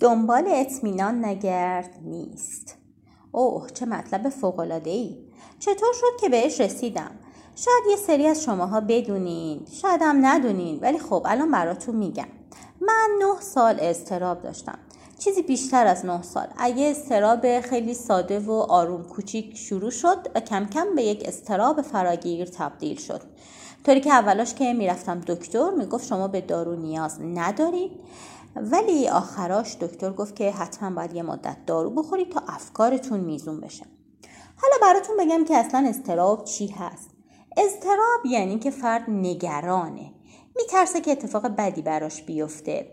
دنبال اطمینان نگرد نیست. اوه چه مطلب فوقلاده ای چطور شد که بهش رسیدم؟ شاید یه سری از شماها بدونین شاید هم ندونین ولی خب الان براتون میگم. من نه سال استراب داشتم. چیزی بیشتر از نه سال. اگه استراب خیلی ساده و آروم کوچیک شروع شد و کم کم به یک استراب فراگیر تبدیل شد. طوری که اولاش که می‌رفتم دکتر می‌گفت شما به دارو نیاز ندارید ولی آخراش دکتر گفت که حتما باید یه مدت دارو بخورید تا افکارتون میزون بشه. حالا براتون بگم که اصلا استراب چی هست. استراب یعنی که فرد نگرانه. میترسه که اتفاق بدی براش بیفته.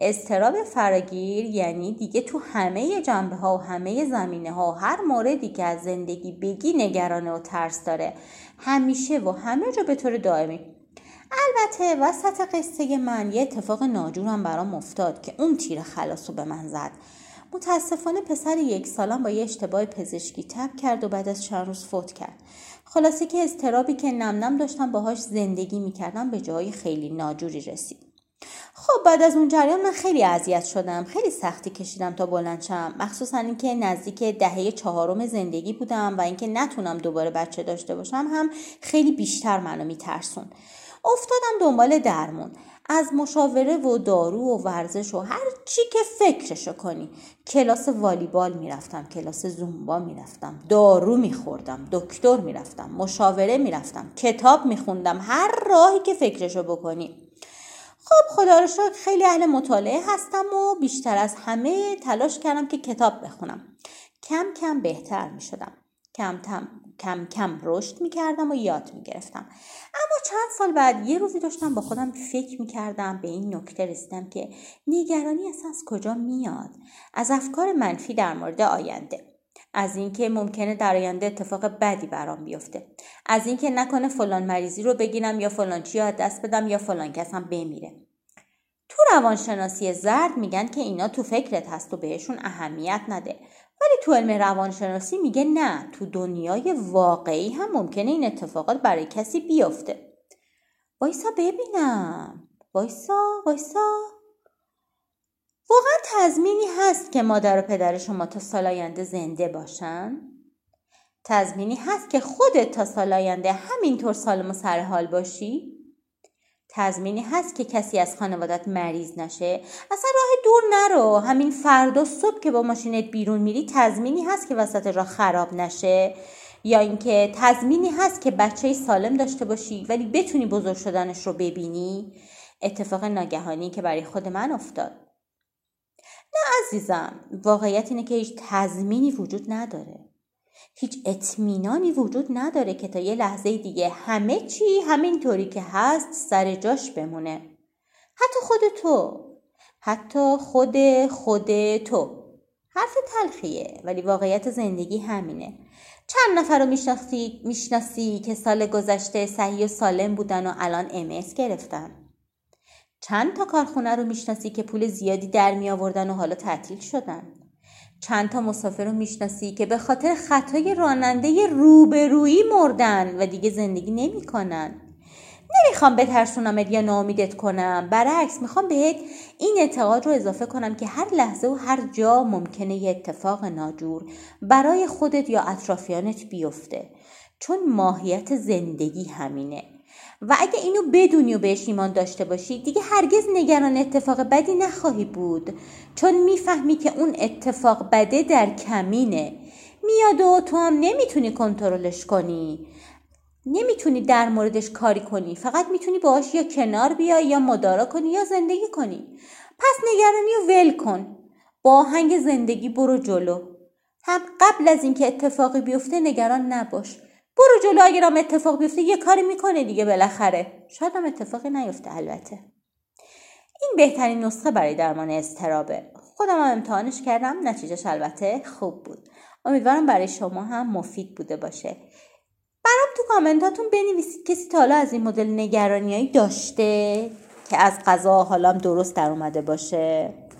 استراب فراگیر یعنی دیگه تو همه جنبه ها و همه زمینه ها و هر موردی که از زندگی بگی نگرانه و ترس داره. همیشه و همه جا به طور دائمی البته وسط قصه من یه اتفاق ناجورم برام افتاد که اون تیر خلاص رو به من زد. متاسفانه پسر یک سالم با یه اشتباه پزشکی تب کرد و بعد از چند روز فوت کرد. خلاصه که استرابی که نم نم داشتم باهاش زندگی می‌کردم به جای خیلی ناجوری رسید. خب بعد از اون جریان من خیلی اذیت شدم خیلی سختی کشیدم تا بلند شم. مخصوصا اینکه نزدیک دهه چهارم زندگی بودم و اینکه نتونم دوباره بچه داشته باشم هم خیلی بیشتر منو میترسون افتادم دنبال درمون. از مشاوره و دارو و ورزش و هر چی که فکرشو کنی. کلاس والیبال می‌رفتم کلاس زومبا می‌رفتم. دارو میخوردم دکتر می‌رفتم مشاوره می‌رفتم کتاب میخوندم هر راهی که فکرشو بکنی. خب خدا رو شکر خیلی اهل مطالعه هستم و بیشتر از همه تلاش کردم که کتاب بخونم. کم کم بهتر می شدم کم, کم کم رشد می کردم و یاد می گرفتم اما چند سال بعد یه روزی داشتم با خودم فکر می کردم به این نکته رسیدم که نگرانی اصلا از کجا میاد؟ از افکار منفی در مورد آینده. از اینکه ممکنه در آینده اتفاق بدی برام بیفته. از اینکه نکنه فلان مریضی رو بگیرم یا فلان چی از دست بدم یا فلان کس هم بمیره. روانشناسی زرد میگن که اینا تو فکرت هست و بهشون اهمیت نده ولی تو علم روانشناسی میگه نه تو دنیای واقعی هم ممکنه این اتفاقات برای کسی بیفته وایسا ببینم وایسا وایسا واقعا تضمینی هست که مادر و پدر شما تا سال آینده زنده باشن؟ تضمینی هست که خودت تا سال آینده همینطور سالم و سر حال باشی؟ تضمینی هست که کسی از خانوادت مریض نشه؟ اصلا راه دور نرو. همین فردا صبح که با ماشینت بیرون میری تضمینی هست که وسط راه خراب نشه. یا اینکه تضمینی هست که بچه سالم داشته باشی ولی بتونی بزرگ شدنش رو ببینی. اتفاق ناگهانی که برای خود من افتاد. نه عزیزم واقعیت اینه که هیچ تضمینی وجود نداره. هیچ اطمینانی وجود نداره که تا یه لحظه دیگه همه چی همینطوری که هست سر جاش بمونه. حتی خود تو. حتی خود خود تو. حرف تلخیه ولی واقعیت زندگی همینه. چند نفر رو می‌شناسی می‌شناسی که سال گذشته صحیح و سالم بودن و الان امس گرفتن؟ چند تا کارخونه رو می‌شناسی که پول زیادی در می آوردن و حالا تعطیل شدن؟ چند تا مسافر رو می‌شناسی که به خاطر خطای راننده روبرویی مردن و دیگه زندگی نمی‌کنن. نمی‌خوام بترسونمت یا ناامیدت کنم. برعکس می‌خوام بهت این اعتقاد رو اضافه کنم که هر لحظه و هر جا ممکنه یه اتفاق ناجور برای خودت یا اطرافیانت بیفته. چون ماهیت زندگی همینه. و اگه اینو بدونی و بهش ایمان داشته باشی دیگه هرگز نگران اتفاق بدی نخواهی بود. چون می‌فهمی که اون اتفاق بده در کمینه. میاد و تو هم نمی‌تونی کنترلش کنی. نمی‌تونی در موردش کاری کنی. فقط می‌تونی باهاش یا کنار بیای یا مدارا کنی یا زندگی کنی. پس نگرانی رو ول کن. با آهنگ زندگی برو جلو. هم قبل از اینکه اتفاقی بیفته نگران نباش. برو جلو اگرم اتفاق بیفته یه کاری می‌کنه دیگه بالاخره. شاید هم اتفاقی نیفته البته. این بهترین نسخه برای درمان استرابه خودم هم امتحانش کردم نتیجهش البته خوب بود. امیدوارم برای شما هم مفید بوده باشه. برام تو کامنتاتون بنویسید کسی تا حالا از این مدل نگرانیایی داشته که از قضا حالام درست در اومده باشه.